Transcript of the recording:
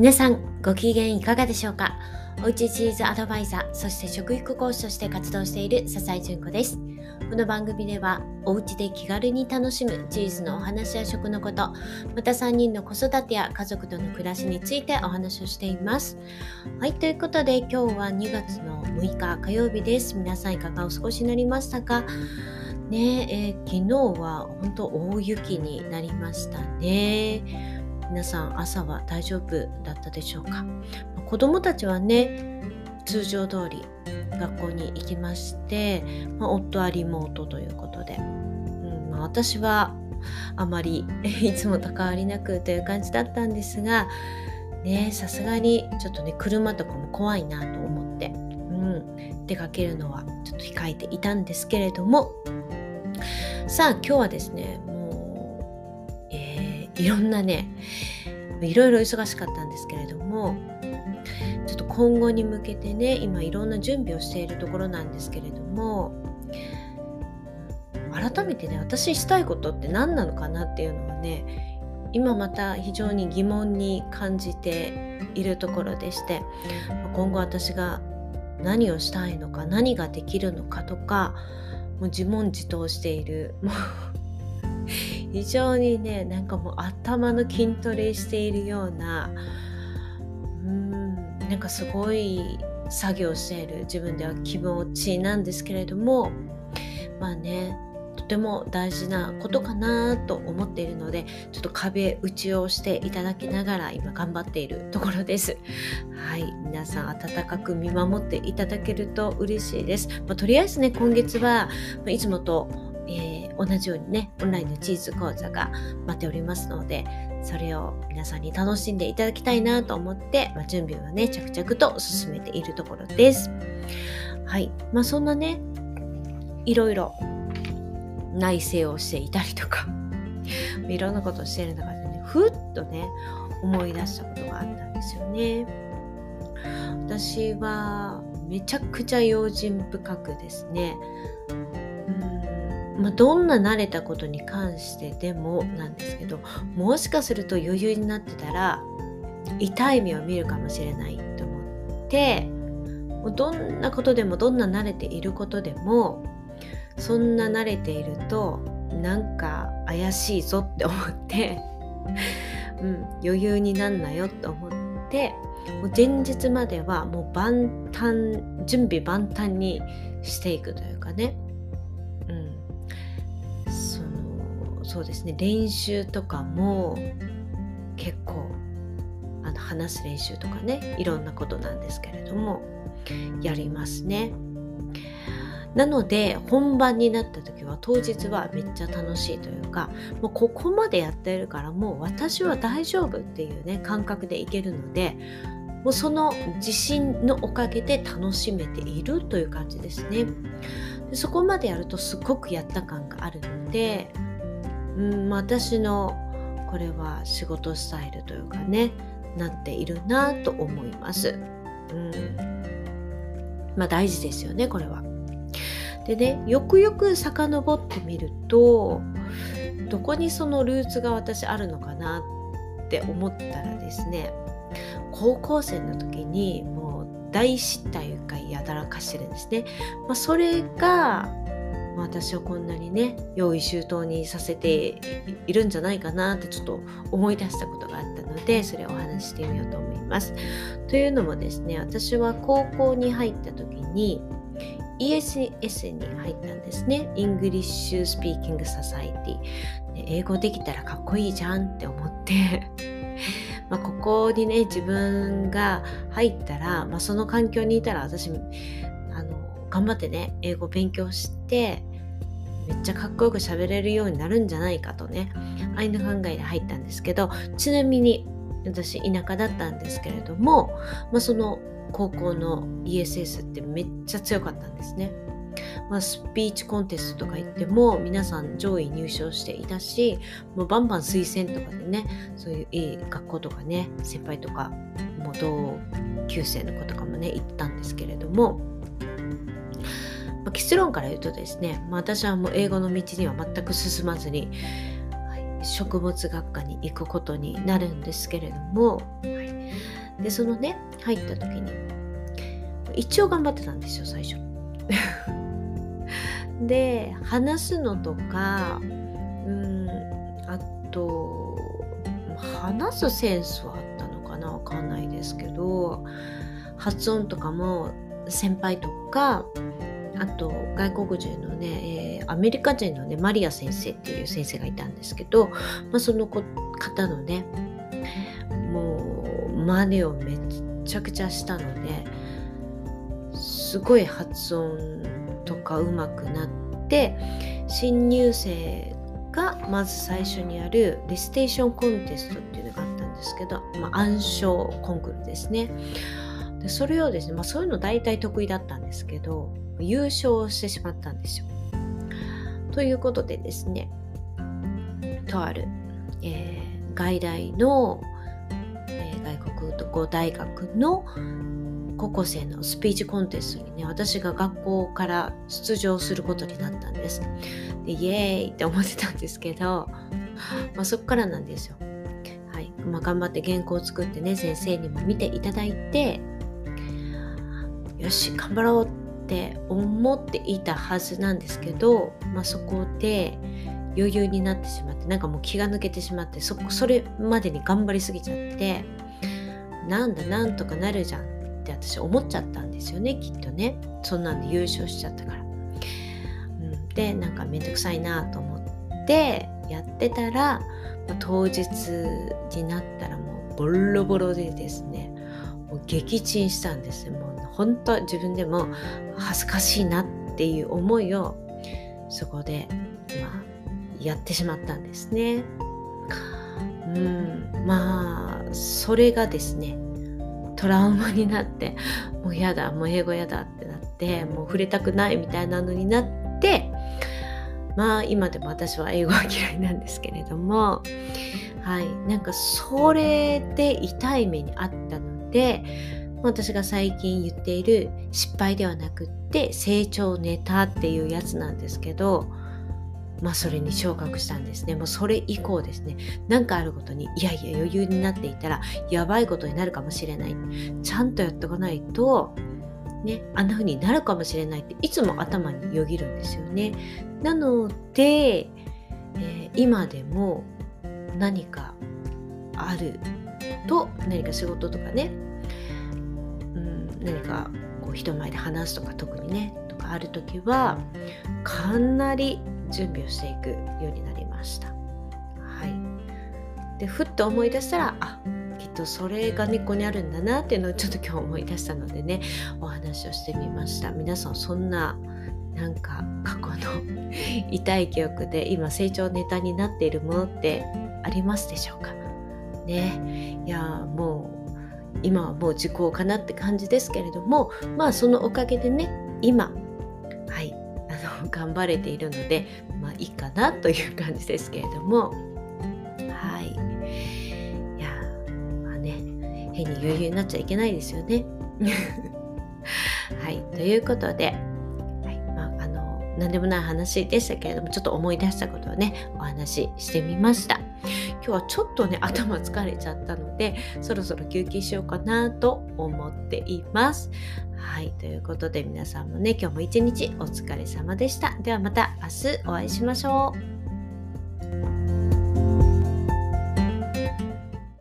皆さんご機嫌いかがでしょうか？おうちチーズアドバイザーそして食育講師として活動している笹井純子です。この番組ではおうちで気軽に楽しむチーズのお話や食のことまた3人の子育てや家族との暮らしについてお話をしています。はいということで今日は2月の6日火曜日です。皆さんいかがお過ごしになりましたか？ねえー、昨日は本当大雪になりましたね。皆さん朝は大丈夫だったでしょうか？子供たちはね通常通り学校に行きまして、まあ、夫はリモートということで、うんまあ、私はあまり いつもと変わりなくという感じだったんですがねさすがにちょっとね車とかも怖いなと思って、うん、出かけるのはちょっと控えていたんですけれども。さあ今日はですねいろんなねいろいろ忙しかったんですけれどもちょっと今後に向けてね今いろんな準備をしているところなんですけれども改めてね私したいことって何なのかなっていうのはね今また非常に疑問に感じているところでして今後私が何をしたいのか何ができるのかとかもう自問自答しているもう非常にねなんかもう頭の筋トレしているようなうーんなんかすごい作業している自分では気持ちなんですけれどもまあねとても大事なことかなと思っているのでちょっと壁打ちをしていただきながら今頑張っているところです。はい皆さん温かく見守っていただけると嬉しいです、まあ、とりあえずね今月はいつもと、同じようにねオンラインのチーズ講座が待っておりますのでそれを皆さんに楽しんでいただきたいなと思って、まあ、準備をね着々と進めているところです。はい。まあそんなねいろいろ内省をしていたりとか いろんなことをしている中でねふっとね思い出したことがあったんですよね。私はめちゃくちゃ用心深くですねまあ、どんな慣れたことに関してでもなんですけどもしかすると余裕になってたら痛い目を見るかもしれないと思ってどんなことでもどんな慣れていることでもそんな慣れているとなんか怪しいぞって思って うん、余裕になんなよと思ってもう前日まではもう万端準備万端にしていくというかねそうですね練習とかも結構あの話す練習とかねいろんなことなんですけれどもやりますね。なので本番になった時は当日はめっちゃ楽しいというかもうここまでやってるからもう私は大丈夫っていうね感覚でいけるのでもうその自信のおかげで楽しめているという感じですね。でそこまでやるとすごくやった感があるのでうん私のこれは仕事スタイルというかねなっているなと思います。うん、まあ大事ですよねこれは。でねよくよく遡ってみるとどこにそのルーツが私あるのかなって思ったらですね高校生の時にもう大失態がやたらかしてるんですね。まあ、それが私をこんなにね用意周到にさせているんじゃないかなってちょっと思い出したことがあったのでそれをお話ししてみようと思います。というのもですね私は高校に入った時に ESS に入ったんですね。English Speaking Society。英語できたらかっこいいじゃんって思って まここにね自分が入ったら、まあ、その環境にいたら私あの頑張ってね英語勉強してめっちゃかっこよく喋れるようになるんじゃないかとねあいの考えで入ったんですけどちなみに私田舎だったんですけれども、まあ、その高校の ESS ってめっちゃ強かったんですね。まあ、スピーチコンテストとか行っても皆さん上位入賞していたしもうバンバン推薦とかでねそういういい学校とかね先輩とかも同級生の子とかもね行ったんですけれどもまあ、結論から言うとですね、まあ、私はもう英語の道には全く進まずに、はい、食物学科に行くことになるんですけれども、はいでそのね入った時に一応頑張ってたんですよ最初。で話すのとかうんあと話すセンスはあったのかなわかんないですけど発音とかも先輩とかあと外国人のね、えー、アメリカ人のねマリア先生っていう先生がいたんですけど、まあ、その方のねもう真似をめちゃくちゃしたのですごい発音とかうまくなって新入生がまず最初にあるレステーションコンテストっていうのがあったんですけど、まあ、暗唱コンクールですね。でそれをですね、まあ、そういうの大体得意だったんですけど優勝してしまったんですよ。ということでですねとある、えー、外大の、えー、外国語大学の高校生のスピーチコンテストにね私が学校から出場することになったんです。でイエーイって思ってたんですけど、まあ、そこからなんですよ。はい。まあ、頑張って原稿を作ってね先生にも見ていただいてよし頑張ろうってって思っていたはずなんですけど、まあ、そこで余裕になってしまってなんかもう気が抜けてしまってそそれまでに頑張りすぎちゃってなんだなんとかなるじゃんって私思っちゃったんですよねきっとねそんなんで優勝しちゃったから。うん、でなんかめんどくさいなと思ってやってたら、まあ、当日になったらもうボロボロでですねもう撃沈したんですもう本当自分でも恥ずかしいなっていう思いをそこで、まあ、やってしまったんですね。うん、まあそれがですねトラウマになってもうやだもう英語やだってなってもう触れたくないみたいなのになってまあ今でも私は英語は嫌いなんですけれどもはい。なんかそれで痛い目にあったので私が最近言っている失敗ではなくって成長ネタっていうやつなんですけどまあそれに昇格したんですね。もうそれ以降ですね、何かあることに、いやいや余裕になっていたら、やばいことになるかもしれない。ちゃんとやっとかないと、ね、あんな風になるかもしれないっていつも頭によぎるんですよね。なので、えー、今でも何かあると何か仕事とかね。うん何かこう人前で話すとか特にねとかある時はかなり準備をしていくようになりました。はい、でふっと思い出したらあきっとそれが根っこにあるんだなっていうのをちょっと今日思い出したのでねお話をしてみました。皆さんそんななんか過去の 痛い記憶で今成長ネタになっているものってありますでしょうか？ね。いやもう今はもう時効かなって感じですけれどもまあそのおかげでね今はいあの 頑張れているのでまあいいかなという感じですけれども。はい。いやまあね変に余裕になっちゃいけないですよね。はいということで何でもない話でしたけれどもちょっと思い出したことをねお話ししてみました。今日はちょっとね 頭疲れちゃったのでそろそろ休憩しようかなと思っています。はいということで皆さんもね今日も一日お疲れ様でした。ではまた明日お会いしましょう。